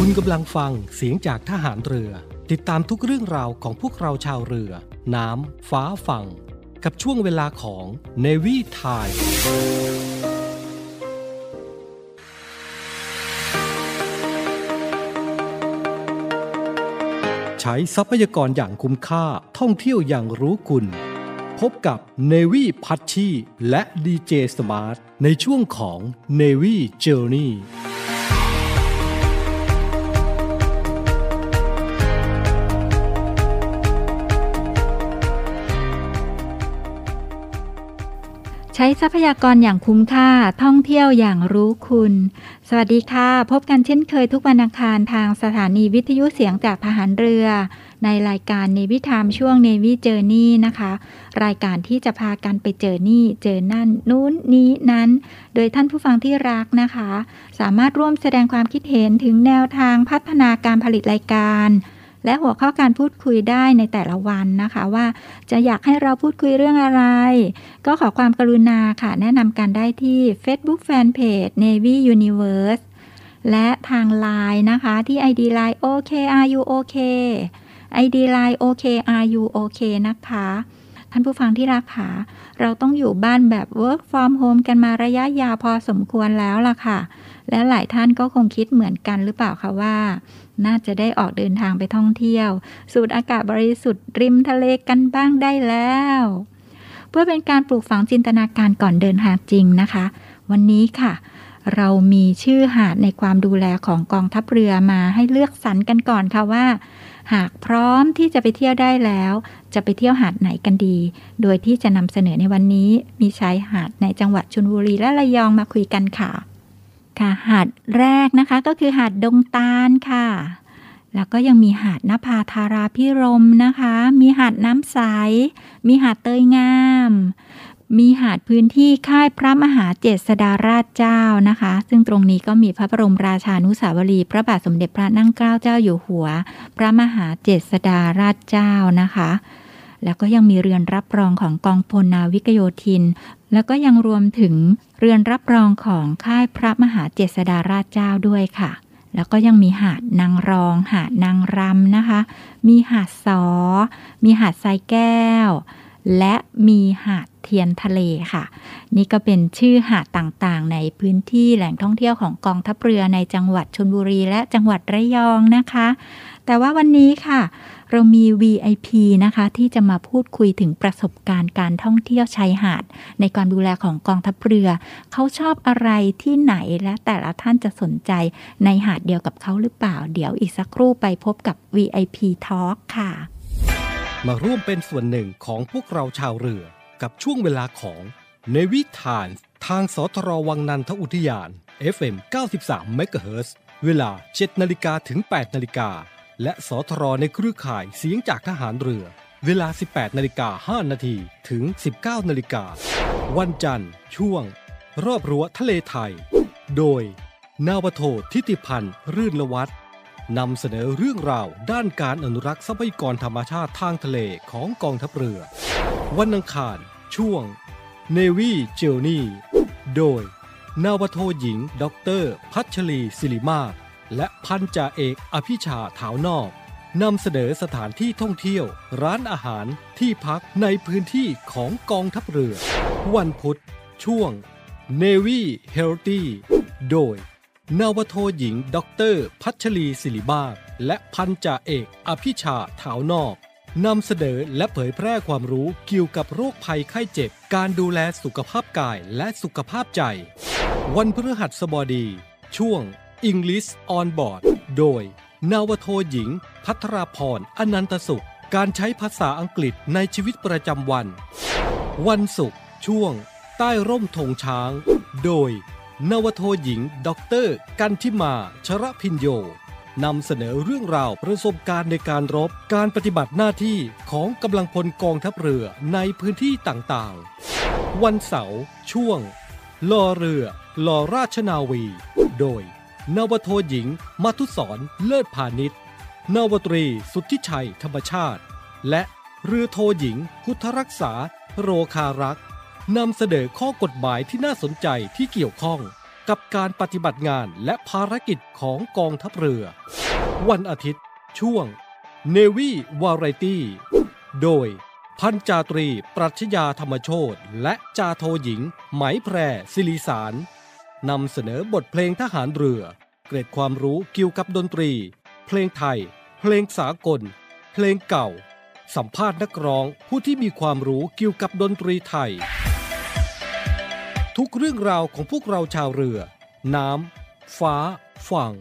คุณกำลังฟังเสียงจากทหารเรือ ติดตามทุกเรื่องราวของพวกเราชาวเรือ น้ำ ฟ้าฝั่ง กับช่วงเวลาของ Navy Time ใช้ทรัพยากรอย่างคุ้มค่าท่องเที่ยวอย่างรู้คุณ พบกับ Navy พัชชีและ DJ Smart ในช่วงของ Navy Journey ใช้ทรัพยากรอย่างคุ้มค่า ท่องเที่ยวอย่างรู้คุณ สวัสดีค่ะ พบกันเช่นเคยทุกวันอังคารทางสถานีวิทยุเสียงจากทหารเรือ ในรายการ Navy Time ช่วง Navy Journey นะคะ รายการที่จะพากันไปเจอนี่ เจอนั่น นู้นนี้นั้น โดยท่านผู้ฟังที่รักนะคะ สามารถร่วมแสดงความคิดเห็นถึงแนวทางพัฒนาการผลิตรายการ และหัวข้อการพูดคุยได้ในแต่ละวันนะคะว่า จะอยากให้เราพูดคุยเรื่องอะไร ก็ขอความกรุณาค่ะ แนะนำกันได้ที่ Facebook Fanpage Navy Universe และทาง Line นะคะที่ ID Line OKRU OK ID Line OKRU OK นะคะท่านผู้ฟังที่รักค่ะ เราต้องอยู่บ้านแบบ work from home กันมาระยะยาวพอสมควรแล้วล่ะค่ะ และหลายท่านก็คงคิดเหมือนกันหรือเปล่าคะว่า น่าจะได้ออกเดินทางไปท่องเที่ยว สูดอากาศบริสุทธิ์ริมทะเลกันบ้างได้แล้ว เพื่อเป็นการปลูกฝังจินตนาการก่อนเดินทางจริงนะคะ วันนี้ค่ะ เรามีชื่อหาดในความดูแลของกองทัพเรือมาให้เลือกสรรกันก่อนค่ะว่าหากพร้อมที่จะไปเที่ยวได้แล้ว จะไปเที่ยวหาดไหนกันดี โดยที่จะนำเสนอในวันนี้ มีชายหาดในจังหวัดชลบุรีและระยองมาคุยกันค่ะ ค่ะ หาดแรกนะคะก็คือหาดดงตาลค่ะ แล้วก็ยังมีหาดนภาธาราพิรมนะคะ มีหาดน้ำใส มีหาดเตยงาม มีหาดพื้นที่ค่ายพระมหาเจษฎาราชเจ้านะคะ ซึ่งตรงนี้ก็มีพระบรมราชานุสาวรีพระบาทสมเด็จพระนั่งเกล้าเจ้าอยู่หัว พระมหาเจษฎาราชเจ้านะคะ แล้วก็ยังมีเรือนรับรองของกองพลนาวิกโยธิน แล้วก็ยังรวมถึงเรือนรับรองของค่ายพระมหาเจษฎาราชเจ้าด้วยค่ะ แล้วก็ยังมีหาดนางรอง หาดนางรำนะคะ มีหาดสอ มีหาดทรายแก้ว และมีหาดเทียนทะเลค่ะ นี่ก็เป็นชื่อหาดต่างๆ ในพื้นที่แหล่งท่องเที่ยวของกองทัพเรือในจังหวัดชลบุรีและจังหวัดระยองนะคะ แต่ว่าวันนี้ค่ะ เรามี VIP นะคะ ที่จะมาพูดคุยถึงประสบการณ์การท่องเที่ยวชายหาด ในการดูแลของกองทัพเรือ เขาชอบอะไรที่ไหนและแต่ละท่านจะสนใจในหาดเดียวกับเขาหรือเปล่า เดี๋ยวอีกสักครู่ไปพบกับ VIP Talk ค่ะ มาร่วมเป็นส่วนหนึ่งของพวกเราชาวเรือกับช่วงเวลาของ Navy Time ทางสทรวังนันทอุทยาน FM 93 MHz เวลา 7 นาฬิกาถึง 8 นาฬิกา และสทรในเครือข่ายเสียงจากทหารเรือ เวลา 18นาฬิกา5นาทีถึง 19นาฬิกาวันจันทร์ ช่วง รอบรั้วทะเลไทย โดย นาวโททิติพันธ์รื่นละวัฒนำเสนอเรื่องราวด้านการอนุรักษ์ทรัพยากรธรรมชาติทางทะเลของกองทัพเรือ วันอังคาร ช่วง Navy Journey โดย นาวโทหญิง ด็อกเตอร์พัชรีศิริมาศ และพันจ่าเอกอภิชาถาวนอกนำเสนอสถานที่ท่องเที่ยว ร้านอาหารที่พักในพื้นที่ของกองทัพเรือ วันพุธ ช่วง Navy Healthy โดย นาวโทหญิงด็อกเตอร์พัชรีศิริมาศและพันจ่าเอกอภิชาถาวนอกนำเสนอและเผยแพร่ความรู้เกี่ยวกับโรคภัยไข้เจ็บ การดูแลสุขภาพกายและสุขภาพใจ วันพฤหัสบดี ช่วง English on Board โดย นาวโทหญิง พัทราพรอนันตสุข การใช้ภาษาอังกฤษในชีวิตประจำวัน วันศุกร์ช่วง ใต้ร่มธงช้าง โดย นาวโทหญิงด็อกเตอร์กันทิมา ชระพินโยนำเสนอเรื่องราวประสบการณ์ในการรบ การปฏิบัติหน้าที่ของกำลังพลกองทัพเรือในพื้นที่ต่างๆ วันเสาร์ช่วงลอเรือลอราชนาวี โดย นวโทหญิงมัทุศรเลิศพาณิชย์นาวตรี สุทธิชัยธรรมชาติ และเรือโทหญิง พุทธรักษา โรคารักษ์นำเสนอข้อกฎหมายที่น่าสนใจที่เกี่ยวข้อง กับการปฏิบัติงานและภารกิจของกองทัพเรือ วันอาทิตย์ ช่วง Navy Variety โดยพันจาตรี ปรัชญาธรรมโชตและจาโทหญิง ไหมแพรศิริสาร นำเสนอบทเพลงทหารเรือ เกร็ดความรู้เกี่ยวกับดนตรี เพลงไทย เพลงสากล เพลงเก่า สัมภาษณ์นักร้องผู้ที่มีความรู้เกี่ยวกับดนตรีไทย ทุกเรื่องราวของพวกเราชาวเรือ น้ำฟ้า ฝั่ง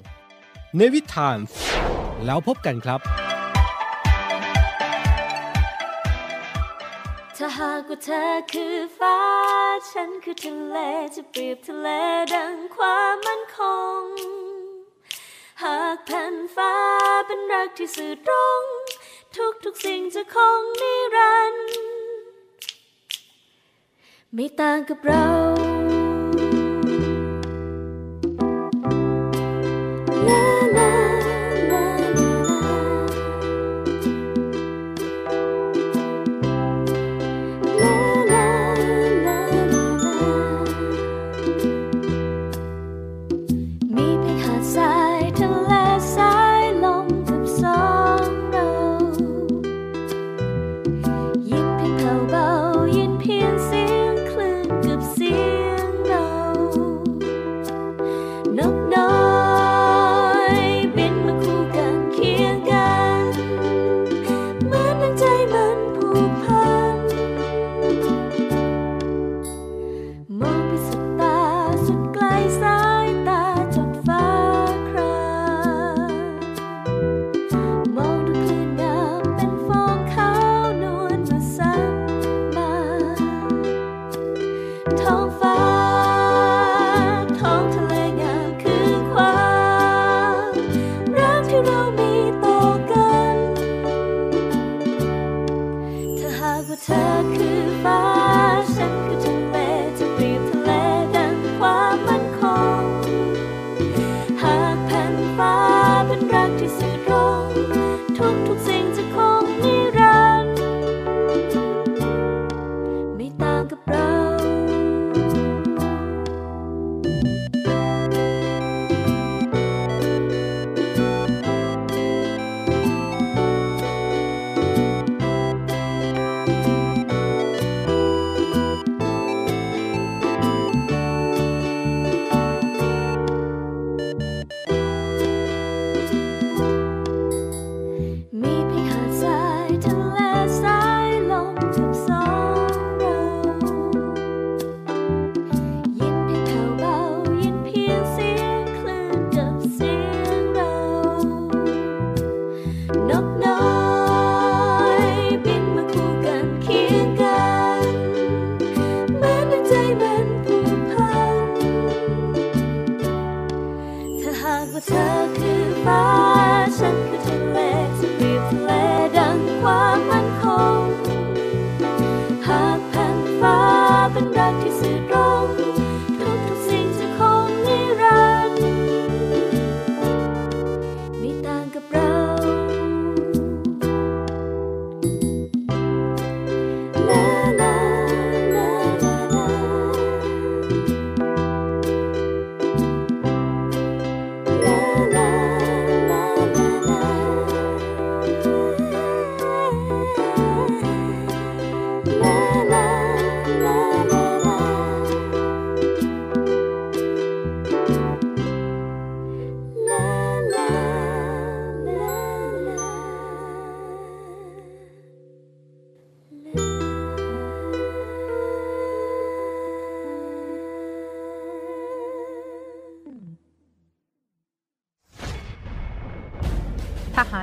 เนวิทานแล้วพบกันครับ ถ้าหากว่าเธอคือฟ้า ฉันคือทะเลจะเปรียบทะเลดังความมั่นคง หากแผ่นฟ้าเป็นรักที่สื่อตรง ทุกทุกสิ่งจะคงนิรันดร์ไม่ต่างกับเรา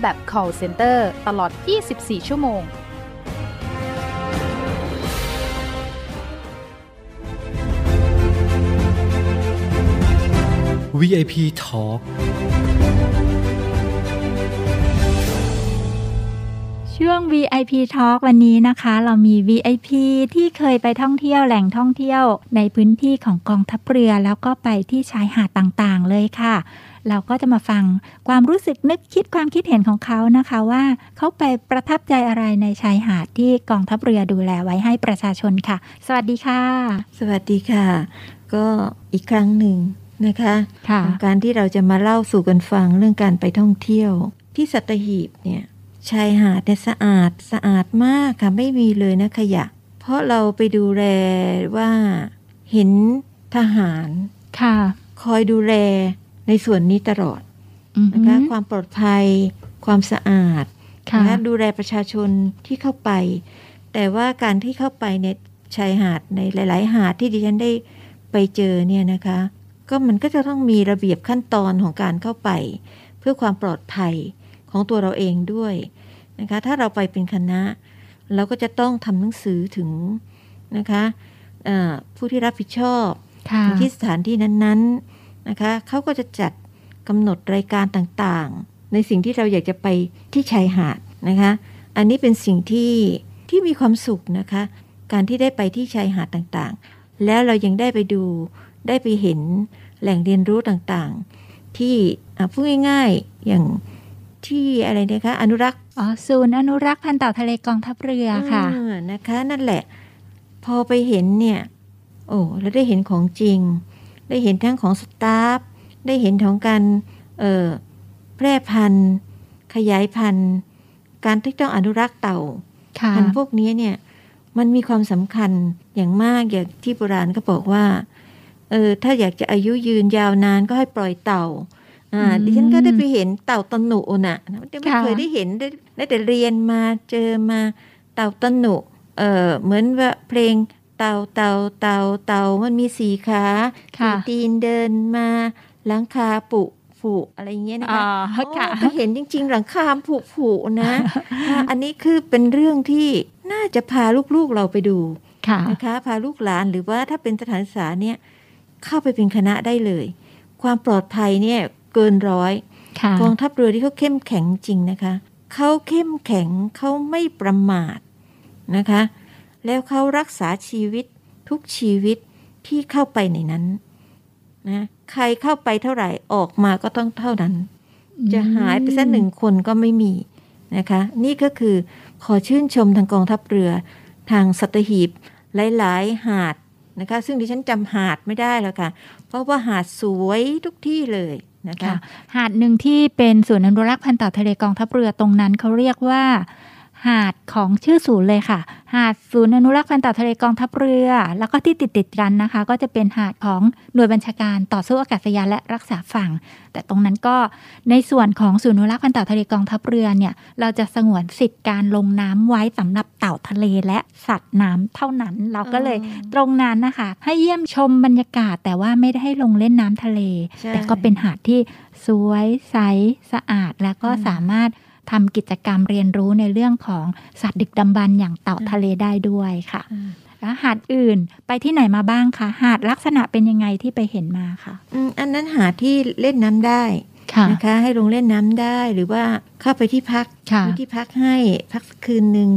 แบบ call center ตลอด 24 ชั่วโมง VIP Talk ช่วง VIP Talk วันนี้นะคะ เรามี VIP ที่เคยไปท่องเที่ยวแหล่งท่องเที่ยว ในพื้นที่ของกองทัพเรือแล้วก็ไปที่ชายหาดต่างๆ เลยค่ะ เราก็จะมาฟังความรู้สึกนึกคิดความคิดเห็นของเขานะคะว่า เขาไปประทับใจอะไรในชายหาดที่กองทัพเรือดูแลไว้ให้ประชาชนค่ะ สวัสดีค่ะ สวัสดีค่ะ ก็อีกครั้งหนึ่งนะคะค่ะของการที่เราจะมาเล่าสู่กันฟังเรื่องการไปท่องเที่ยว ที่สัตหีบเนี่ยชายหาดเนี่ยสะอาดสะอาดมากค่ะไม่มีเลยนะขยะ เพราะเราไปดูแลว่าเห็นทหารค่ะ คอยดูแล ในส่วนนี้ตลอดอือนะฮึคะความปลอดภัย ความสะอาดค่ะนะคะดูแลประชาชนที่เข้าไป แต่ว่าการที่เข้าไปในชายหาดในหลาย ๆ หาดที่ดิฉันได้ไปเจอเนี่ยนะคะ ก็มันก็จะต้องมีระเบียบขั้นตอนของการเข้าไป เพื่อความปลอดภัยของตัวเราเองด้วยนะคะถ้าเราไปเป็นคณะ เราก็จะต้องทำหนังสือถึงนะคะเอ่อผู้ที่รับผิดชอบค่ะที่สถานที่นั้น ๆ นะคะเขาก็จะจัดกำหนดรายการต่างๆ ในสิ่งที่เราอยากจะไปที่ชายหาดนะคะ อันนี้เป็นสิ่งที่ที่มีความสุขนะคะ การที่ได้ไปที่ชายหาดต่างๆ แล้วเรายังได้ไปดูได้ไปเห็นแหล่งเรียนรู้ต่างๆ ที่อะพูดง่ายๆอย่างที่อะไรนะคะอนุรักษ์อ๋อศูนย์อนุรักษ์พันธุ์เต่าทะเลกองทัพเรือค่ะอ่านะคะ นั่นแหละ พอไปเห็นเนี่ย โอ้แล้วได้เห็นของจริง ได้เห็นทั้งของสตาฟได้เห็นของการเอ่อแพร่พันธุ์ ขยายพันธุ์ การที่ต้องอนุรักษ์เต่าค่ะพันธุ์พวกนี้เนี่ยมันมีความสำคัญอย่างมากอย่างที่โบราณก็บอกว่าเออถ้าอยากจะอายุยืนยาวนานก็ให้ปล่อยเต่าอ่าอืมดิฉันก็ได้ไปเห็นเต่าตะหนุน่ะไม่ค่ะเคยได้เห็นได้ได้แต่เรียนมาเจอมาเต่าตะหนุเออเหมือนว่าเพลง เต่าเต่าเต่าเต่ามันมีสีขาค่ะสี่ตีนเดินมาหลังคาปุผูอะไรอย่างเงี้ยนะอ๋คะอค่ะโอ้ไปเห็นจริง ๆ หลังคาผุผุนะค่ะอันนี้คือเป็นเรื่องที่น่าจะพาลูกๆเราไปดูค่ะนะคะพาลูกหลานหรือว่าถ้าเป็นสถานศึกษาเนี่ยเข้าไปเป็นคณะได้เลย ความปลอดภัยเนี่ยเกินร้อยค่ะกองทัพเรือที่เขาเข้มแข็งจริงนะคะเขาเข้มแข็งเขาไม่ประมาทนะคะ แล้วเขารักษาชีวิตทุกชีวิตที่เข้าไปในนั้นนะใครเข้าไปเท่าไหร่ออกมาก็ต้องเท่านั้น จะหายไปสักหนึ่งคนก็ไม่มีนะคะ นี่ก็คือขอชื่นชมทางกองทัพเรือ ทางสัตหีบหลาย ๆ หาดนะคะ ซึ่งดิฉันจำหาดไม่ได้แล้วค่ะ เพราะว่าหาดสวยทุกที่เลยนะคะค่ะหาดหนึ่งที่เป็นศูนย์อนุรักษ์พันธุ์เต่าทะเลกองทัพเรือตรงนั้นเขาเรียกว่า หหาดของชื่อศูนย์เลยค่ะ หาดศูนย์อนุรักษ์พันธุ์เต่าทะเลกองทัพเรือ แล้วก็ที่ติดติดๆกันนะคะ ก็จะเป็นหาดของหน่วยบัญชาการต่อสู้อากาศยานและรักษาฝั่ง แต่ตรงนั้นก็ในส่วนของศูนย์อนุรักษ์พันธุ์เต่าทะเลกองทัพเรือเนี่ยเราจะสงวนสิทธิ์การลงน้ำไว้สำหรับเต่าทะเลและสัตว์น้ำเท่านั้น เราก็เลยอ๋อตรงนั้นนะคะ ให้เยี่ยมชมบรรยากาศ แต่ว่าไม่ได้ให้ลงเล่นน้ำทะเลใช่แต่ก็เป็นหาดที่สวยใสสะอาดแล้วก็อืมสามารถ ทำกิจกรรมเรียนรู้ในเรื่องของสัตว์ดึกดำบรรพ์อย่างเต่าทะเลได้ด้วยค่ะอืมแล้วหาดอื่นไปที่ไหนมาบ้างคะหาดลักษณะเป็นยังไงที่ไปเห็นมาคะอืมอันนั้นหาที่เล่นน้ำได้ค่ะนะคะให้ลงเล่นน้ำได้หรือว่าเข้าไปที่พักค่ะมีที่พักให้พักคืนหนึ่ง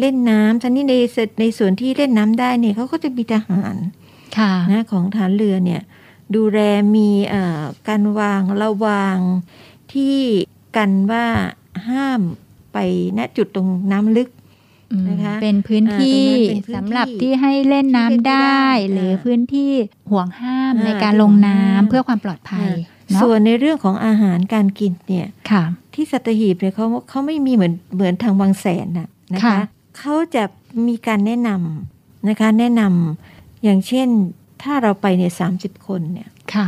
เล่นน้ำทันนี้ในสในส่วนที่เล่นน้ำได้เนี่ยเขาก็จะมีทหารค่ะนะของฐานเรือเนี่ยดูแลมีเอ่อการวางระวางที่กันว่า ห้ามไปณจุดตรงน้ำลึกอืมนะคะเป็นพื้นที่อ่าตรงนั้นเป็นพื้นที่สำหรับที่ให้เล่นน้ำที่เล่นไม่ได้ได้ หรืออาพื้นที่ห่วงห้ามอ่าในการลงน้ำที่ห่วงห้ามเพื่อความปลอดภัยอ่าเนาะส่วนในเรื่องของอาหารการกินเนี่ยค่ะที่สัตหีบเนี่ยเขาเขาไม่มีเหมือนเหมือนทางบางแสนน่ะนะค่ะคะเขาจะมีการแนะนำนะคะแนะนำอย่างเช่นถ้าเราไปเนี่ยสาคนเนี่ยค่ะ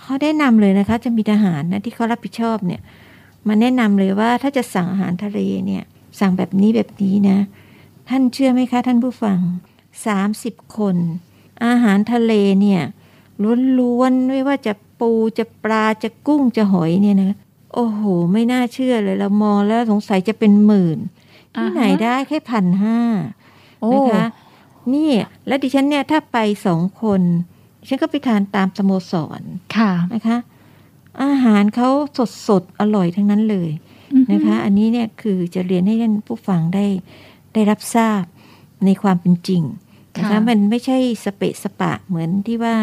เขาแนะนำเลยนะคะจะมีทหารนะที่เขารับผิดชอบเนี่ย มาแนะนำเลยว่าถ้าจะสั่งอาหารทะเลเนี่ยสั่งแบบนี้แบบนี้นะ ท่านเชื่อไหมคะท่านผู้ฟังสามสิบคน อาหารทะเลเนี่ยล้วนๆไม่ว่าจะปูจะปลาจะกุ้งจะหอยเนี่ยนะโอ้โห ไม่น่าเชื่อเลยเรามองแล้วสงสัยจะเป็นหมื่น ที่ไหนอ่าฮะได้แค่พันห้าโอ้นะคะนี่แล้วดิฉันเนี่ยถ้าไปสองคน ฉันก็ไปทานตามสโมสรค่ะนะคะ อาหารเขาสดสดๆอร่อยทั้งนั้นเลยอือฮึนะคะ อันนี้เนี่ยคือจะเรียนให้ท่านผู้ฟังได้ได้รับทราบในความเป็นจริงนะคะมันไม่ใช่สเปะสปะเหมือนที่ว่า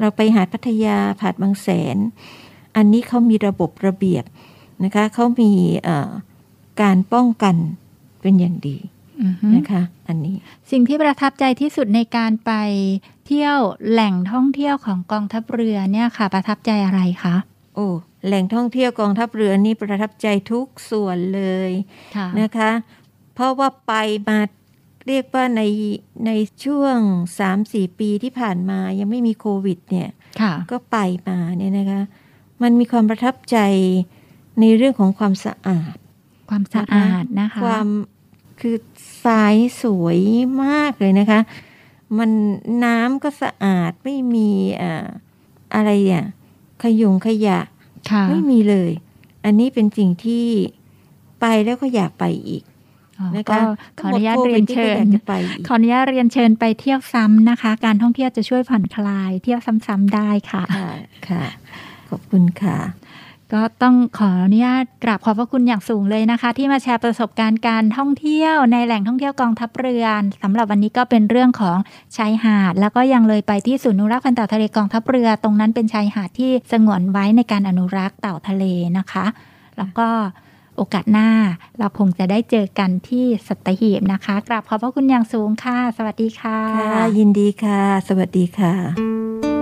เราไปหาดพัทยาผาดบางแสน อันนี้เขามีระบบระเบียบนะคะเขามีเอ่อการป้องกันเป็นอย่างดีอือฮึนะคะอันนี้สิ่งที่ประทับใจที่สุดในการไปเที่ยวแหล่งท่องเที่ยวของกองทัพเรือเนี่ยค่ะ ประทับใจอะไรคะ โอ้แหล่งท่องเที่ยวกองทัพเรือนี่ประทับใจทุกส่วนเลยค่ะนะคะ เพราะว่าไปมาเรียกว่าในในช่วง 3-4 ปีที่ผ่านมายังไม่มีโควิดเนี่ยค่ะก็ไปมาเนี่ยนะคะ มันมีความประทับใจในเรื่องของความสะอาด ความสะอาดนะคะ ความคือทรายสวยมากเลยนะคะ มันน้ำก็สะอาดไม่มีอ่าอะไรอะ ขยงขยะค่ะไม่มีเลย อันนี้เป็นสิ่งที่ไปแล้วก็อยากไปอีกอ๋อนะก็คะขออนุญาตเรียนเชิญก็หมดโควิดนี่ก็อยากจะไปอีกขออนุญาตเรียนเชิญไปเที่ยวซ้ำนะคะ การท่องเที่ยวจะช่วยผ่อนคลาย เที่ยวซ้ำๆได้ค่ะค่ะค่ะ ขอบคุณค่ะ ก็ต้องขออนุญาตกราบขอบพระคุณอย่างสูงเลยนะคะ ที่มาแชร์ประสบการณ์การท่องเที่ยวในแหล่งท่องเที่ยวกองทัพเรือสำหรับวันนี้ก็เป็นเรื่องของชายหาด แล้วก็ยังเลยไปที่ศูนย์อนุรักษ์พันธุ์เต่าทะเลกองทัพเรือ ตรงนั้นเป็นชายหาดที่สงวนไว้ในการอนุรักษ์เต่าทะเลนะคะ แล้วก็โอกาสหน้าเราคงจะได้เจอกันที่สัตหีบนะคะ กราบขอบพระคุณอย่างสูงค่ะ สวัสดีค่ะ ยินดีค่ะ สวัสดีค่ะ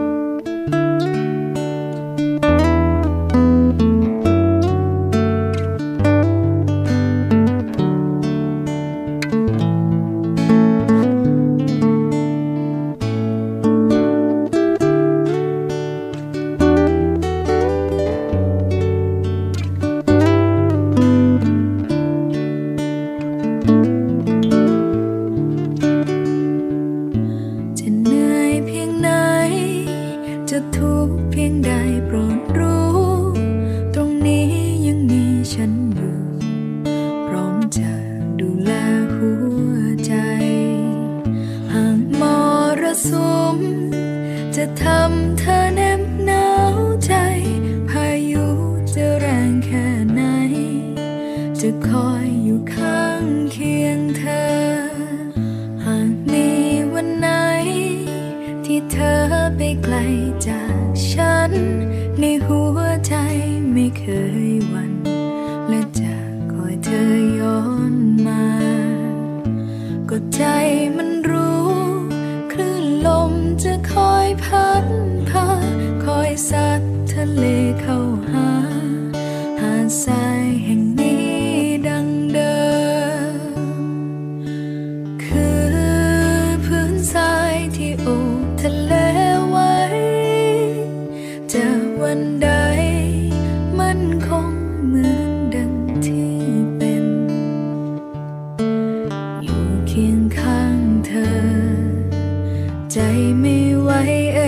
ใจไม่ไหวเอ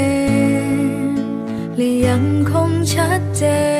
งและยังคงชัดเจน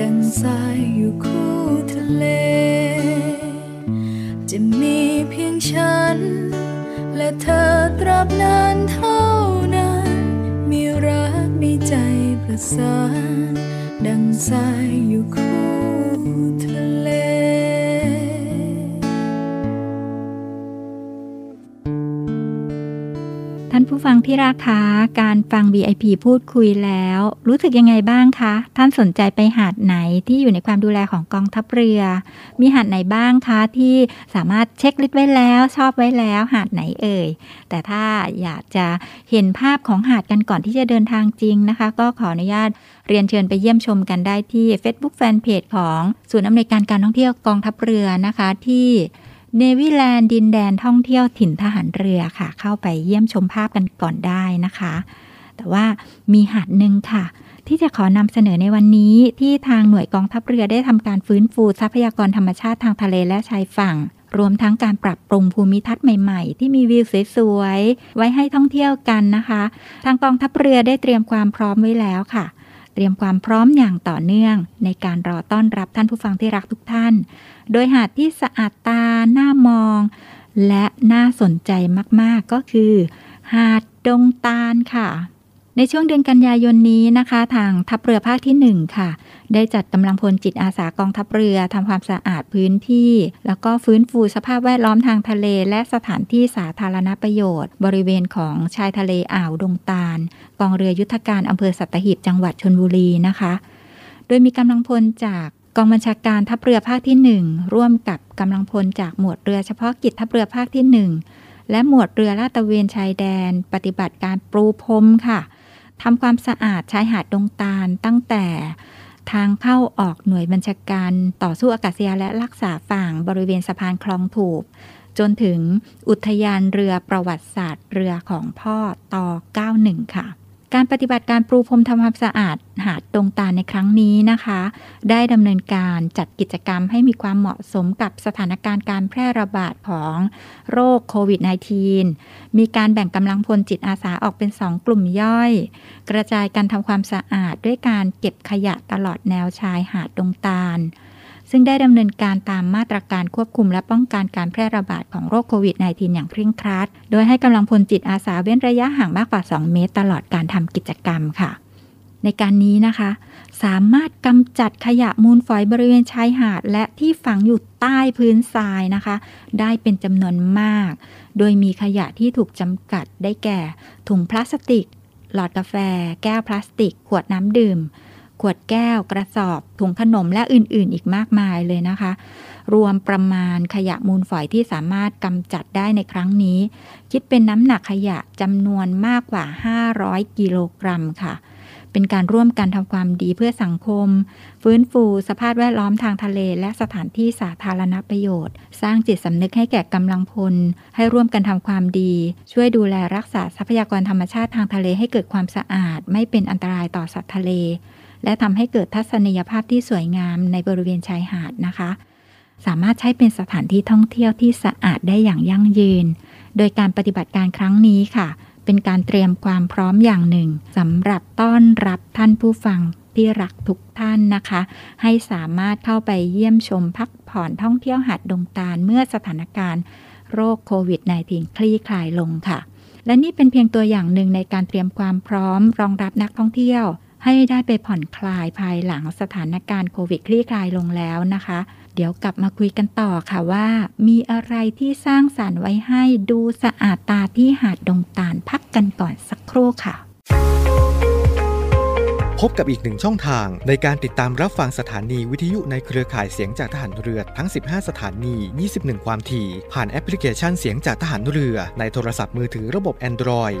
ดังสายอยู่คู่ทะเล จะมีเพียงฉัน และเธอตราบนานเท่านั้น มีรักในใจประสาน ดังสายอยู่คู่ทะเลานผู้ฟังที่รักคะการฟัง VIP พูดคุยแล้ว รู้สึกยังไงบ้างคะ ท่านสนใจไปหาดไหนที่อยู่ในความดูแลของกองทัพเรือ มีหาดไหนบ้างคะที่สามารถเช็คลิสต์ไว้แล้ว ชอบไว้แล้ว หาดไหนเอ่ย แต่ถ้าอยากจะเห็นภาพของหาดกันก่อนที่จะเดินทางจริงนะคะ ก็ขออนุญาตเรียนเชิญไปเยี่ยมชมกันได้ที่ Facebook Fanpage ของศูนย์อำนวยการการท่องเที่ยวกองทัพเรือนะคะที่ เนวิแลนด์ดินแดนท่องเที่ยวถิ่นทหารเรือค่ะ เข้าไปเยี่ยมชมภาพกันก่อนได้นะคะ แต่ว่ามีหาดหนึ่งค่ะ ที่จะขอนำเสนอในวันนี้ที่ทางหน่วยกองทัพเรือได้ทำการฟื้นฟูทรัพยากรธรรมชาติทางทะเลและชายฝั่ง รวมทั้งการปรับปรุงภูมิทัศน์ใหม่ๆ ที่มีวิวสวยๆไว้ให้ท่องเที่ยวกันนะคะ ทางกองทัพเรือได้เตรียมความพร้อมไว้แล้วค่ะเตรียมความพร้อมอย่างต่อเนื่อง ในการรอต้อนรับท่านผู้ฟังที่รักทุกท่าน โดยหาดที่สะอาดตาน่ามอง และน่าสนใจมากๆก็คือ หาดดงตาลค่ะ ในช่วงเดือนกันยายนนี้นะคะ ทางทัพเรือภาคที่ 1 ค่ะ ได้จัดกำลังพลจิตอาสากองทัพเรือทำความสะอาดพื้นที่ แล้วก็ฟื้นฟูสภาพแวดล้อมทางทะเล และสถานที่สาธารณประโยชน์ บริเวณของชายทะเลอ่าวดงตาล กองเรือยุทธการอำเภอสัตหีบจังหวัดชนบุรีนะคะ โดยมีกำลังพลจาก กองบัญชาการทัพเรือภาคที่ 1 ร่วมกับกำลังพลจากหมวดเรือเฉพาะกิจทัพเรือภาคที่ 1 และหมวดเรือลาดตระเวนชายแดน ปฏิบัติการปรูพรมค่ะทำความสะอาดชายหาดดงตาลตั้งแต่ทางเข้าออกหน่วยบัญชาการต่อสู้อากาศยานและรักษาฝั่งบริเวณสะพานคลองถูกจนถึงอุทยานเรือประวัติศาสตร์เรือของพ่อต่อ91 ค่ะ การปฏิบัติการปรูพรมทำความสะอาดหาดดงตาในครั้งนี้นะคะ ได้ดำเนินการจัดกิจกรรมให้มีความเหมาะสมกับสถานการณ์การแพร่ระบาดของโรคโควิด -19 มีการแบ่งกำลังพลจิตอาสาออกเป็น 2 กลุ่มย่อย กระจายการทำความสะอาดด้วยการเก็บขยะตลอดแนวชายหาดดงตาล ซึ่งได้ดำเนินการตามมาตรการควบคุมและป้องกันการแพร่ระบาดของโรคโควิด -19 อย่างเคร่งครัด โดยให้กำลังพลจิตอาสาเว้นระยะห่างมากกว่า 2 เมตร ตลอดการทำกิจกรรมค่ะ ในการนี้นะคะ สามารถกำจัดขยะมูลฝอยบริเวณชายหาด และที่ฝังอยู่ใต้พื้นทรายนะคะ ได้เป็นจำนวนมาก โดยมีขยะที่ถูกจำกัดได้แก่ ถุงพลาสติก หลอดกาแฟ แก้วพลาสติก ขวดน้ำดื่ม ขวดแก้ว กระสอบ ถุงขนมและอื่นๆ อีกมากมายเลยนะคะ รวมประมาณขยะมูลฝอยที่สามารถกำจัดได้ในครั้งนี้ คิดเป็นน้ำหนักขยะจำนวนมากกว่า 500 กิโลกรัมค่ะ เป็นการร่วมกันทำความดีเพื่อสังคม ฟื้นฟูสภาพแวดล้อมทางทะเล และสถานที่สาธารณประโยชน์ สร้างจิตสำนึกให้แก่กำลังพล ให้ร่วมกันทำความดี ช่วยดูแลรักษาทรัพยากรธรรมชาติทางทะเลให้เกิดความสะอาด ไม่เป็นอันตรายต่อสัตว์ทะเล และทำให้เกิดทัศนียภาพที่สวยงามในบริเวณชายหาดนะคะ สามารถใช้เป็นสถานที่ท่องเที่ยวที่สะอาดได้อย่างยั่งยืน โดยการปฏิบัติการครั้งนี้ค่ะ เป็นการเตรียมความพร้อมอย่างหนึ่งสำหรับต้อนรับท่านผู้ฟังที่รักทุกท่านนะคะ ให้สามารถเข้าไปเยี่ยมชมพักผ่อนท่องเที่ยวหาดดงตาลเมื่อสถานการณ์โรคโควิด -19 คลี่คลายลงค่ะ และนี่เป็นเพียงตัวอย่างหนึ่งในการเตรียมความพร้อมรองรับนักท่องเที่ยว ให้ได้ไปผ่อนคลายภายหลังสถานการณ์โควิดคลี่คลายลงแล้วนะคะ เดี๋ยวกลับมาคุยกันต่อค่ะว่า มีอะไรที่สร้างสารรค์ไว้ให้ดูสะอาดตาที่หาดดงตาลพักกันก่อนสักครู่ค่ะพบกับอีกหนึ่งช่องทางในการติดตามรับฟังสถานีวิทยุในเครือข่ายเสียงจากทหารเรือทั้ง 15 สถานี 21 ความถี่ ผ่านแอปพลิเคชันเสียงจากทหารเรือในโทรศัพท์มือถือระบบ Android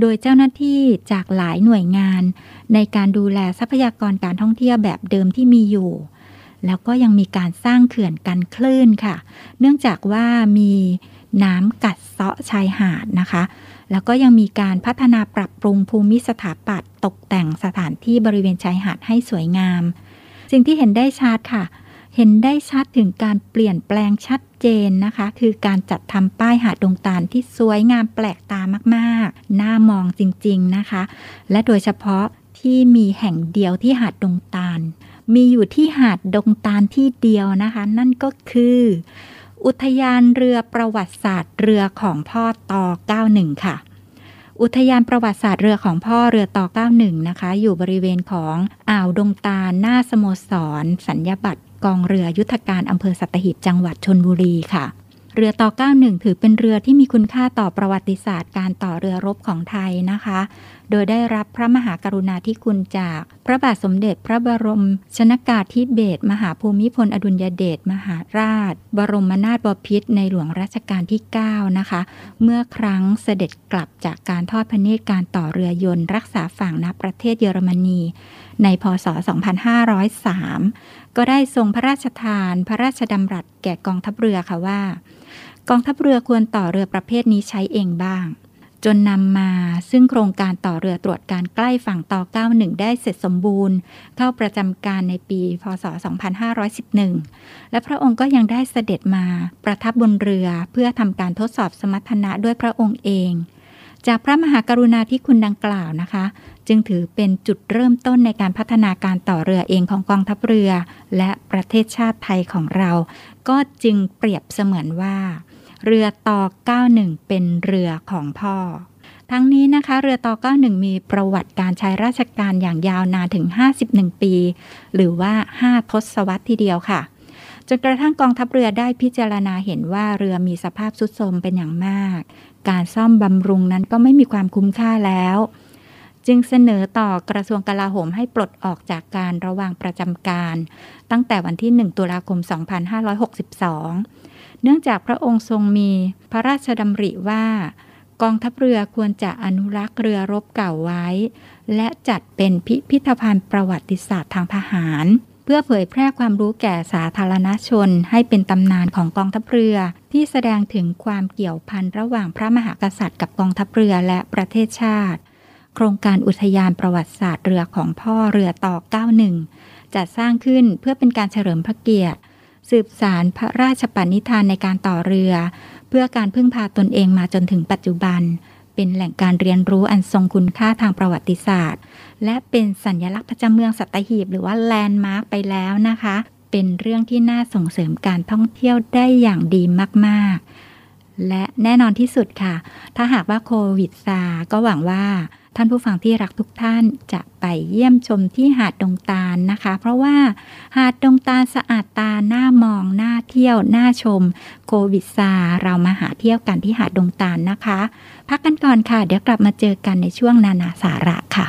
โดยเจ้าหน้าที่จากหลายหน่วยงาน ในการดูแลทรัพยากรการท่องเที่ยวแบบเดิมที่มีอยู่ แล้วก็ยังมีการสร้างเขื่อนกันคลื่นค่ะ เนื่องจากว่ามีน้ำกัดเซาะชายหาดนะคะ แล้วก็ยังมีการพัฒนาปรับปรุงภูมิสถาปัตย์ตกแต่งสถานที่บริเวณชายหาดให้สวยงาม สิ่งที่เห็นได้ชัดค่ะ เห็นได้ชัดถึงการเปลี่ยนแปลงชัดเจนนะคะ คือการจัดทำป้ายหาดดงตาลที่สวยงามแปลกตามากๆ น่ามองจริงๆนะคะ และโดยเฉพาะที่มีแห่งเดียวที่หาดดงตาล มีอยู่ที่หาดดงตาลที่เดียวนะคะ นั่นก็คือ อุทยานเรือประวัติศาสตร์เรือของพ่อตอ91 ค่ะอุทยานประวัติศาสตร์เรือของพ่อเรือต่อ 91 นะคะ อยู่บริเวณของอ่าวดงตาลหน้าสโมสร สัญญาบัตร กองเรือยุทธการอำเภอสัตหีบจังหวัดชนบุรีค่ะ เรือต่อ 91 ถือเป็นเรือที่มีคุณค่าต่อประวัติศาสตร์การต่อเรือรบของไทยนะคะ โดยได้รับพระมหากรุณาธิคุณจาก พระบาทสมเด็จพระบรม ชนากาธิเบศรมหาภูมิพลอดุลยเดชมหาราช บรมนาถบพิตรในหลวงรัชกาลที่ 9 นะคะ เมื่อครั้งเสด็จกลับจากการทอดพระเนตรการต่อเรือยนต์รักษาฝั่งณประเทศเยอรมนีในพศ 2503 ก็ได้ทรงพระราชทานพระราชดำรัสแก่กองทัพเรือค่ะว่า กองทัพเรือควรต่อเรือประเภทนี้ใช้เองบ้าง จนนำมาซึ่งโครงการต่อเรือตรวจการใกล้ฝั่งต่อ 91 ได้เสร็จสมบูรณ์ เข้าประจำการในปีพศ 2511 และพระองค์ก็ยังได้เสด็จมาประทับบนเรือเพื่อทำการทดสอบสมรรถนะด้วยพระองค์เอง จากพระมหากรุณาธิคุณดังกล่าวนะคะ จึงถือเป็นจุดเริ่มต้นในการพัฒนาการต่อเรือเองของกองทัพเรือ และประเทศชาติไทยของเรา ก็จึงเปรียบเสมือนว่า เรือต่อ 91 เป็นเรือของพ่อ ทั้งนี้นะคะ เรือต่อ 91 มีประวัติการใช้ราชการอย่างยาวนานถึง 51 ปี หรือว่า 5 ทศวรรษทีเดียวค่ะ จนกระทั่งกองทัพเรือได้พิจารณาเห็นว่าเรือมีสภาพทรุดโทรมเป็นอย่างมาก การซ่อมบำรุงนั้นก็ไม่มีความคุ้มค่าแล้ว จึงเสนอต่อกระทรวงกลาโหมให้ปลดออกจากการระวางประจำการ ตั้งแต่วันที่ 1 ตุลาคม 2562 เนื่องจากพระองค์ทรงมีพระราชดำริว่ากองทัพเรือควรจะอนุรักษ์เรือรบเก่าไว้ และจัดเป็นพิพิธภัณฑ์ประวัติศาสตร์ทางทหาร เพื่อเผยแพร่ความรู้แก่สาธารณชน ให้เป็นตำนานของกองทัพเรือ ที่แสดงถึงความเกี่ยวพันระหว่างพระมหากษัตริย์กับกองทัพเรือและประเทศชาติ โครงการอุทยานประวัติศาสตร์เรือของพ่อเรือต่อ 91 จัดสร้างขึ้นเพื่อเป็นการเฉลิมพระเกียรติ สืบสารพระราชปณิธานในการต่อเรือ เพื่อการพึ่งพาตนเองมาจนถึงปัจจุบัน เป็นแหล่งการเรียนรู้อันทรงคุณค่าทางประวัติศาสตร์ และเป็นสัญญลักษณ์ประจำเมืองสัตหีบ หรือว่าแลนด์มาร์กไปแล้วนะคะ เป็นเรื่องที่น่าส่งเสริมการท่องเที่ยวได้อย่างดีมากๆ และแน่นอนที่สุดค่ะ ถ้าหากว่าโควิดซา ก็หวังว่าท่านผู้ฟังที่รักทุกท่านจะไปเยี่ยมชมที่หาดดงตาลนะคะ เพราะว่าหาดดงตาลสะอาดตาหน้ามองหน้าเที่ยวหน้าชม โควิดซา เรามาหาเที่ยวกันที่หาดดงตาลนะคะ พักกันก่อนค่ะ เดี๋ยวกลับมาเจอกันในช่วงนานาสาระค่ะ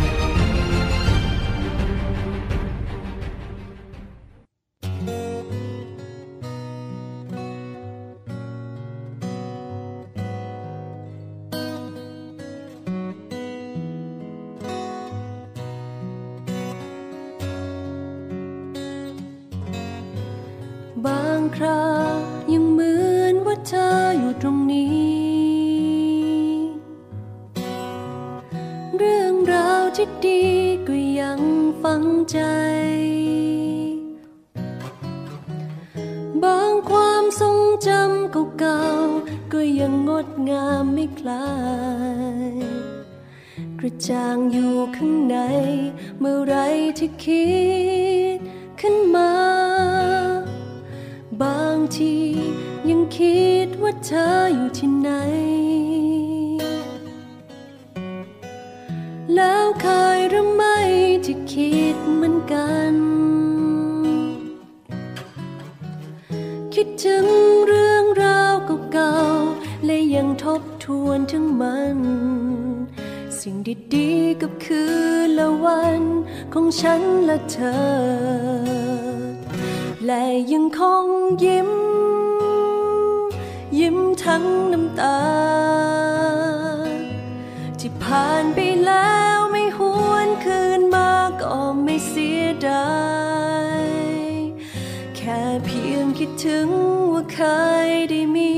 4584 ดงามไม่คลาย กระจ่างอยู่ข้างใน เมื่อไรที่คิดขึ้นมา บางทียังคิดว่าเธออยู่ที่ไหน แล้วเคยหรือไม่ที่คิดเหมือนกัน คิดถึง ทบทวนถึงมัน สิ่งดีๆกับคืนและวันของฉันและเธอ และยังคงยิ้ม ยิ้มทั้งน้ำตา ที่ผ่านไปแล้วไม่หวนคืนมาก็ไม่เสียดายแค่เพียงคิดถึงว่าเคยได้มี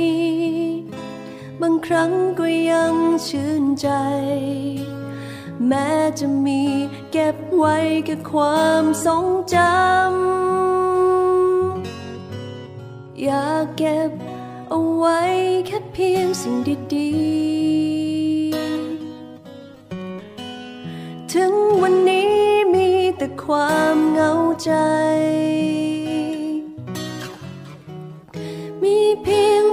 ครั้งก็ยังชื่นใจ แม้จะมีเก็บไว้แค่ความทรงจำ อยากเก็บเอาไว้แค่เพียงสิ่งดีๆ ถึงวันนี้มีแต่ความเหงาใจ มีเพียง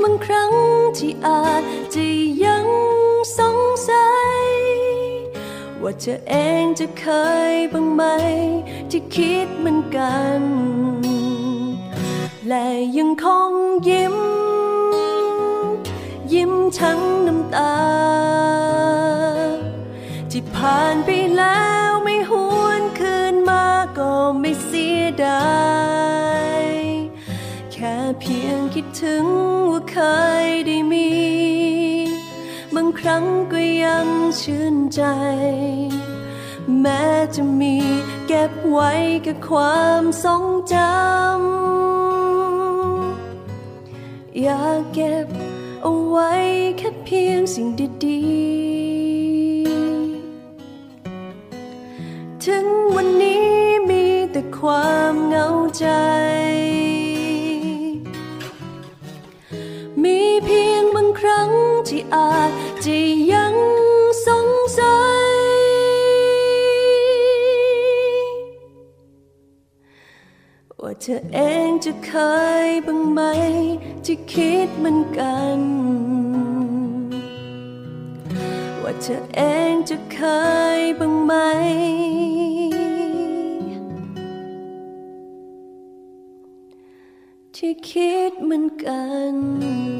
ที่อาจจะยังสงสัย ว่าเธอเองจะเคยบ้างไหม ที่คิดเหมือนกัน และยังคงยิ้ม ยิ้มทั้งน้ำตา ที่ผ่านไปแล้วไม่หวนคืนมาก็ไม่เสียดาย เพียงคิดถึงว่าเคยได้มี บางครั้งก็ยังชื่นใจ แม้จะมีเก็บไว้กับความทรงจำอยากเก็บเอาไว้แค่เพียงสิ่งดีๆ ถึงวันนี้มีแต่ความเหงาใจ อาจจะยังสงสัย ว่าเธอเองจะเคยบ้างไหม ที่คิดเหมือนกัน ว่าเธอเองจะเคยบ้างไหมที่คิดเหมือนกัน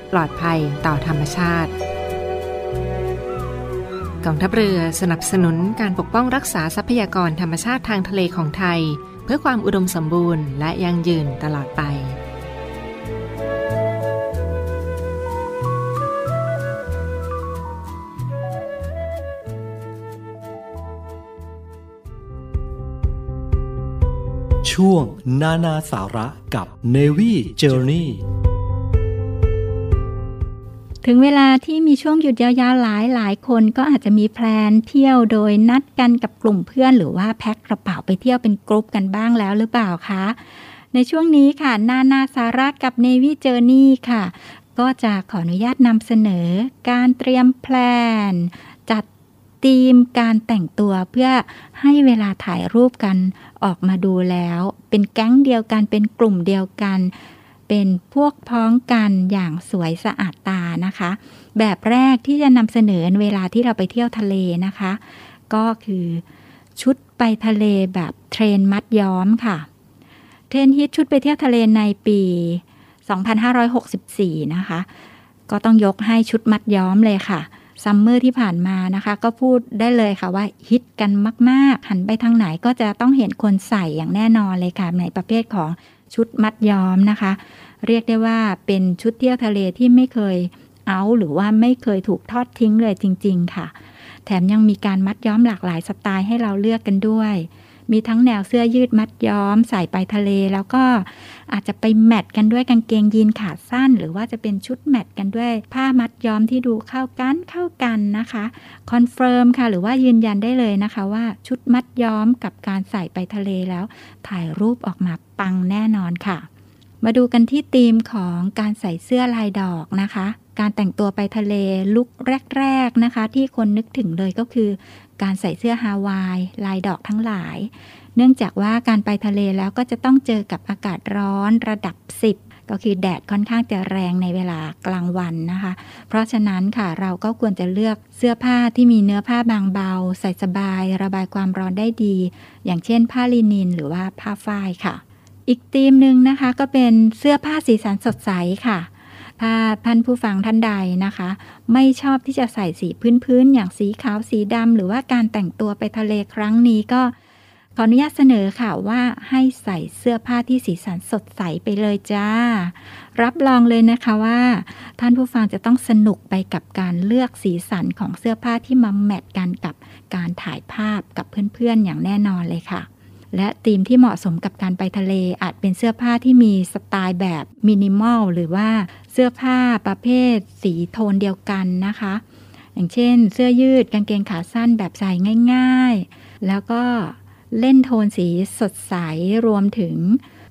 ปลอดภัยต่อธรรมชาติกองทัพเรือสนับสนุนการปกป้องรักษาทรัพยากรธรรมชาติทางทะเลของไทย เพื่อความอุดมสมบูรณ์และยั่งยืนตลอดไปช่วงนานาสาระกับ Navy Journey ถึงเวลาที่มีช่วงหยุดยาวๆหลายหลายคนก็อาจจะมี plan เที่ยวโดยนัดกันกับกลุ่มเพื่อน หรือว่าแพ็คกระเป๋าไปเที่ยวเป็นกรุ๊ปกันบ้างแล้วหรือเปล่าคะ ในช่วงนี้ค่ะ นานาสาระกับ Navy Journey ค่ะ ก็จะขออนุญาตนำเสนอ การเตรียม plan จัดธีมการแต่งตัวเพื่อให้เวลาถ่ายรูปกันออกมาดูแล้ว เป็นแก๊งเดียวกันเป็นกลุ่มเดียวกัน เป็นพวกพ้องกันอย่างสวยสะอาดตานะคะ แบบแรกที่จะนำเสนอเวลาที่เราไปเที่ยวทะเลนะคะ ก็คือชุดไปทะเลแบบเทรนมัดย้อมค่ะ เทรนฮิตชุดไปเที่ยวทะเลในปี 2564 นะคะ ก็ต้องยกให้ชุดมัดย้อมเลยค่ะsummer ที่ผ่านมานะคะ ก็พูดได้เลยค่ะว่าฮิตกันมาก ๆ หันไปทางไหนก็จะต้องเห็นคนใส่อย่างแน่นอนเลยค่ะ ในประเภทของ ชุดมัดย้อมนะคะ เรียกได้ว่าเป็นชุดเที่ยวทะเลที่ไม่เคยเอาหรือว่าไม่เคยถูกทอดทิ้งเลยจริง ๆ ค่ะ แถมยังมีการมัดย้อมหลากหลายสไตล์ให้เราเลือกกันด้วย มีทั้งแนวเสื้อยืดมัดย้อม ใส่ไปทะเล แล้วก็อาจจะไป match กันด้วยกางเกงยีนขาสั้น หรือว่าจะเป็นชุด match กันด้วยผ้ามัดย้อมที่ดูเข้ากันเข้ากันนะคะconfirm ค่ะ หรือว่ายืนยันได้เลยนะคะว่าชุดมัดย้อมกับการใส่ไปทะเลแล้ว ถ่ายรูปออกมาปังแน่นอนค่ะ มาดูกันที่ธีมของการใส่เสื้อลายดอกนะคะการแต่งตัวไปทะเล look แรก ๆนะคะ ที่คนนึกถึงเลยก็คือ การใส่เสื้อฮาวาย ลายดอกทั้งหลาย เนื่องจากว่าการไปทะเลแล้วก็จะต้องเจอกับอากาศร้อนระดับ 10 ก็คือแดดค่อนข้างจะแรงในเวลากลางวันนะคะ เพราะฉะนั้นค่ะเราก็ควรจะเลือกเสื้อผ้าที่มีเนื้อผ้าบางเบา ใส่สบาย ระบายความร้อนได้ดี อย่างเช่น ผ้าลินิน หรือว่าผ้าฝ้ายค่ะ อีกธีมหนึ่งนะคะก็เป็นเสื้อผ้าสีสันสดใสค่ะ ถ้าท่านผู้ฟังท่านใดนะคะ ไม่ชอบที่จะใส่สีพื้นๆ อย่างสีขาวสีดำหรือว่าการแต่งตัวไปทะเลครั้งนี้ก็ขออนุญาตเสนอค่ะว่าให้ใส่เสื้อผ้าที่สีสันสดใสไปเลยจ้า รับรองเลยนะคะว่า ท่านผู้ฟังจะต้องสนุกไปกับการเลือกสีสันของเสื้อผ้าที่มาแมทกันกับการถ่ายภาพกับเพื่อนๆอย่างแน่นอนเลยค่ะ และธีมที่เหมาะสมกับการไปทะเล อาจเป็นเสื้อผ้าที่มีสไตล์แบบมินิมอลหรือว่าเสื้อผ้าประเภทสีโทนเดียวกันนะคะ อย่างเช่น เสื้อยืดกางเกงขาสั้นแบบใส่ง่าย ๆ แล้วก็เล่นโทนสีสดใสรวมถึง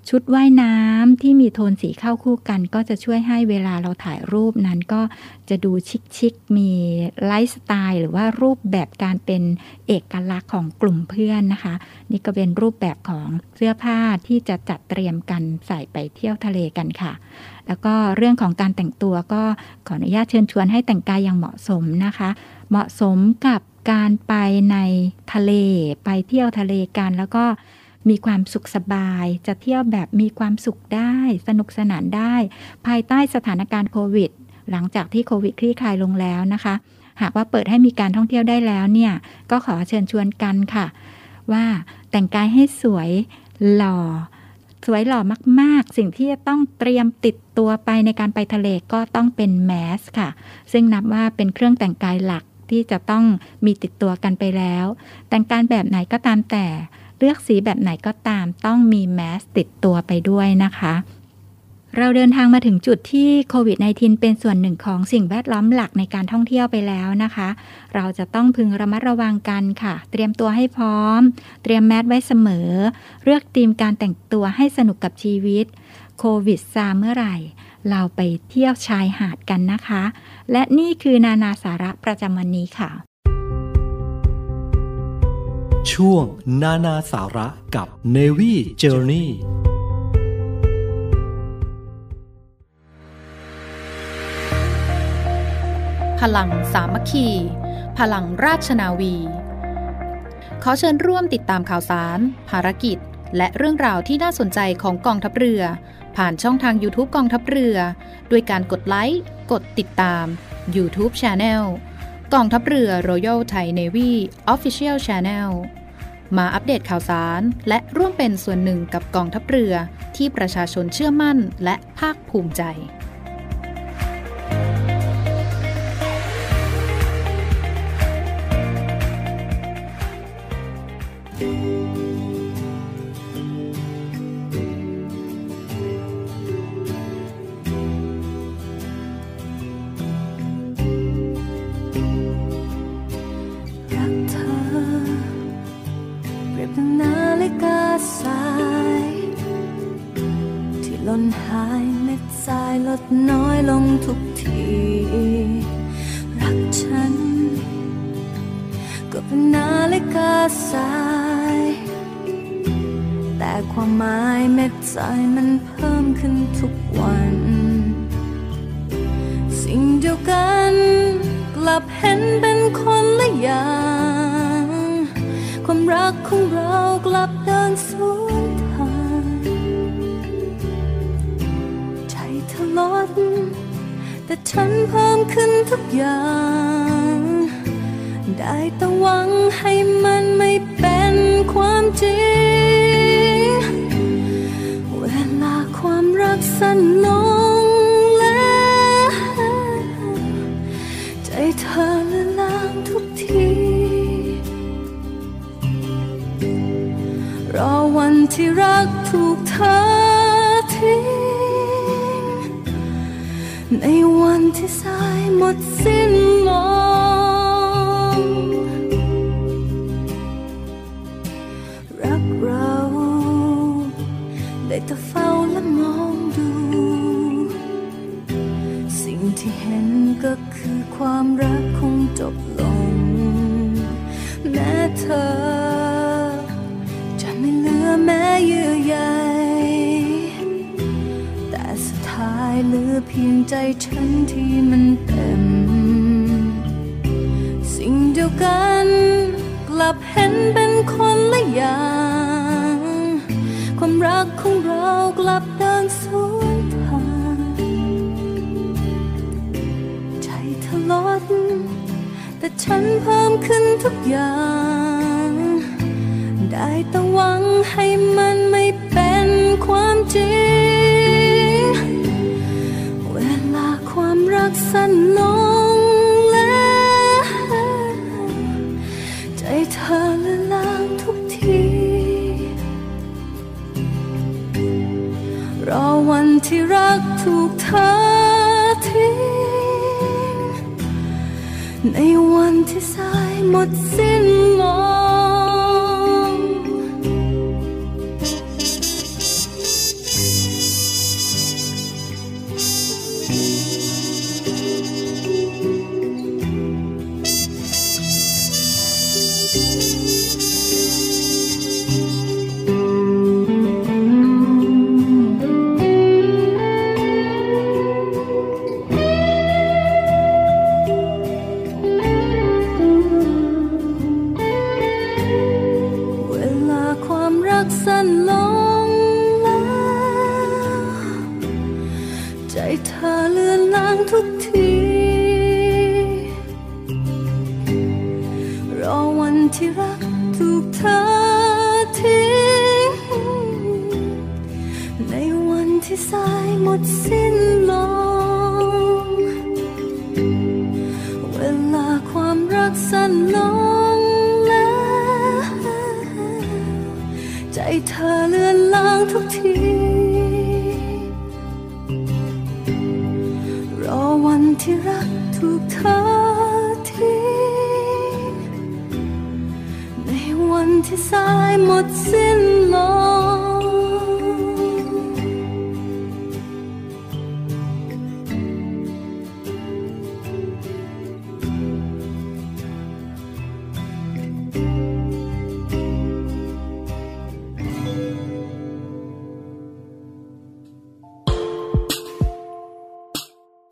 ชุดว่ายน้ำที่มีโทนสีเข้าคู่กัน ก็จะช่วยให้เวลาเราถ่ายรูปนั้นก็จะดูชิคๆมีไลฟ์สไตล์หรือว่ารูปแบบการเป็นเอกลักษณ์ของกลุ่มเพื่อนนะคะ นี่ก็เป็นรูปแบบของเสื้อผ้าที่จะจัดเตรียมกันใส่ไปเที่ยวทะเลกันค่ะ แล้วก็เรื่องของการแต่งตัวก็ขออนุญาตเชิญชวนให้แต่งกายอย่างเหมาะสมนะคะ เหมาะสมกับการไปในทะเลไปเที่ยวทะเลกันแล้วก็ มีความสุขสบาย จะเที่ยวแบบมีความสุขได้ สนุกสนานได้ ภายใต้สถานการณ์โควิด หลังจากที่โควิดคลี่คลายลงแล้วนะคะ หากว่าเปิดให้มีการท่องเที่ยวได้แล้วเนี่ย ก็ขอเชิญชวนกันค่ะ ว่าแต่งกายให้สวยหล่อสวยหล่อมาก ๆ สิ่งที่จะต้องเตรียมติดตัวไปในการไปทะเลก็ต้องเป็นแมสค่ะ ซึ่งนับว่าเป็นเครื่องแต่งกายหลักที่จะต้องมีติดตัวกันไปแล้ว แต่งกายแบบไหนก็ตามแต่ เลือกสีแบบไหนก็ตามต้องมีแมสติดตัวไปด้วยนะคะ เราเดินทางมาถึงจุดที่โควิด -19 เป็นส่วนหนึ่งของสิ่งแวดล้อมหลักในการท่องเที่ยวไปแล้วนะคะ เราจะต้องพึงระมัดระวังกันค่ะ เตรียมตัวให้พร้อม เตรียมแมสไว้เสมอ เลือกธีมการแต่งตัวให้สนุกกับชีวิตโควิดซาเมื่อไหร่ เราไปเที่ยวชายหาดกันนะคะ และนี่คือนานาสาระประจำวันนี้ค่ะ ช่วงนานาสาระกับ Navy Journey พลังสามัคคี พลังราชนาวี ขอเชิญร่วมติดตามข่าวสาร ภารกิจ และเรื่องราวที่น่าสนใจของกองทัพเรือ ผ่านช่องทาง YouTube กองทัพเรือ ด้วยการกดไลค์ กดติดตาม YouTube Channel กองทัพเรือ Royal Thai Navy Official Channel มาอัปเดตข่าวสาร และร่วมเป็นส่วนหนึ่งกับกองทัพเรือที่ประชาชนเชื่อมั่นและภาคภูมิใจ ล่นหายเม็ดทรายลดน้อยลงทุกที รักฉัน ก็เป็นนาฬิกาสาย แต่ความหมายเม็ดทรายมันเพิ่มขึ้นทุกวัน สิ่งเดียวกันกลับเห็นเป็นคนละอย่าง ความรักของเรากลับเดินสวน แต่ฉันเพิ่มขึ้นทุกอย่าง ได้แต่หวังให้มันไม่เป็น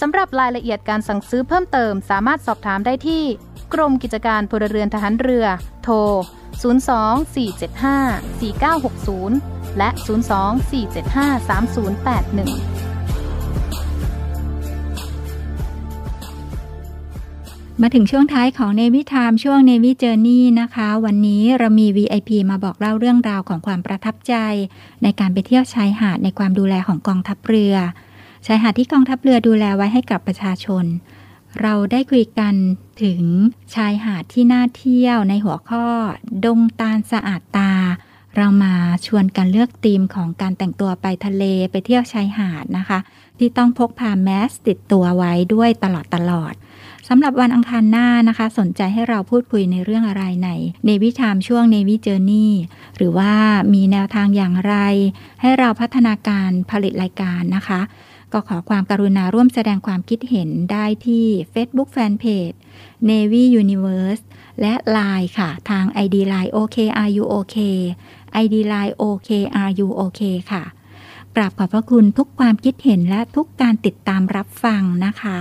สำหรับรายละเอียดการสั่งซื้อเพิ่มเติมสามารถสอบถามได้ที่ กรมกิจการพลเรือนทหารเรือ โทร 02-475-4960 และ 02-475-3081มาถึงช่วงท้ายของ Navy Time ช่วง Navy Journey นะคะ วันนี้เรามี VIP มาบอกเล่าเรื่องราวของความประทับใจ ในการไปเที่ยวชายหาดในความดูแลของกองทัพเรือ ชายหาดที่กองทัพเรือดูแลไว้ให้กับประชาชน เราได้คุยกันถึงชายหาดที่น่าเที่ยวในหัวข้อ ดงตาลสะอาดตา เรามาชวนกันเลือกธีมของการแต่งตัวไปทะเลไปเที่ยวชายหาดนะคะ ที่ต้องพกพาแมสติดตัวไว้ด้วยตลอดตลอดสำหรับวันอังคารหน้านะคะ สนใจให้เราพูดคุยในเรื่องอะไรในในวิชามช่วงในวิเจอร์นี่หรือว่ามีแนวทางอย่างไร ให้เราพัฒนาการผลิตรายการนะคะ ก็ขอความกรุณาร่วมแสดงความคิดเห็นได้ที่ Facebook Fanpage Navy Universe และ Line ค่ะ ทาง ID Line OKRUOK ID Line OKRUOK ค่ะกราบขอบพระคุณทุกความคิดเห็นและทุกการติดตามรับฟังนะคะ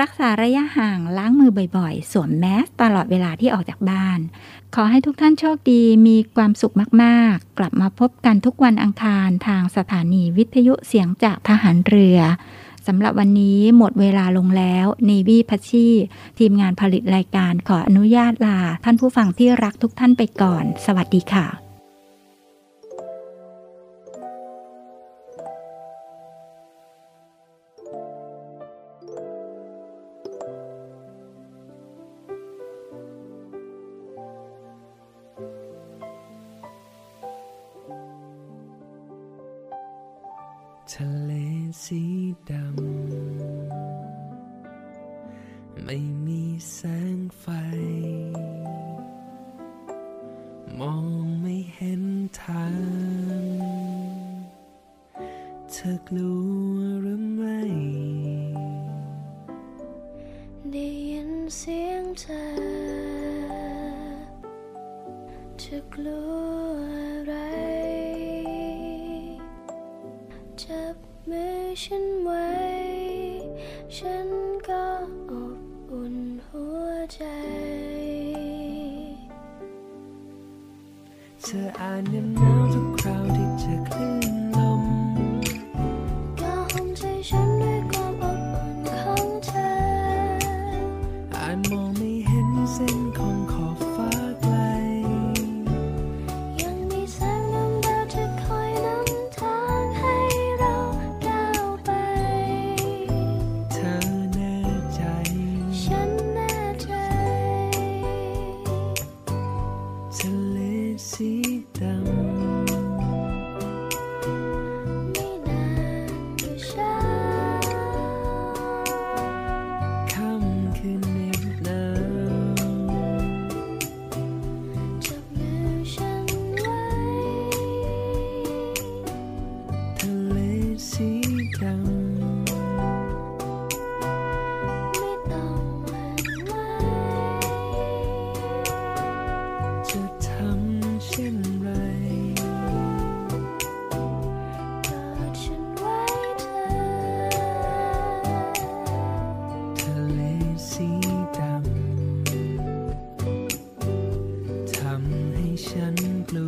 รักษาระยะห่างล้างมือบ่อยๆ สวมแมสตลอดเวลาที่ออกจากบ้าน ขอให้ทุกท่านโชคดีมีความสุขมากๆ กลับมาพบกันทุกวันอังคารทางสถานีวิทยุเสียงจากทหารเรือสำหรับวันนี้หมดเวลาลงแล้วนีวีพัชชีทีมงานผลิตรายการขออนุญาตลา ท่านผู้ฟังที่รักทุกท่านไปก่อน สวัสดีค่ะ ทะเลสีดำ ไม่มีแสงไฟ มอง ฉันกลัว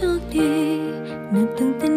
trước đi. Nằm từng tên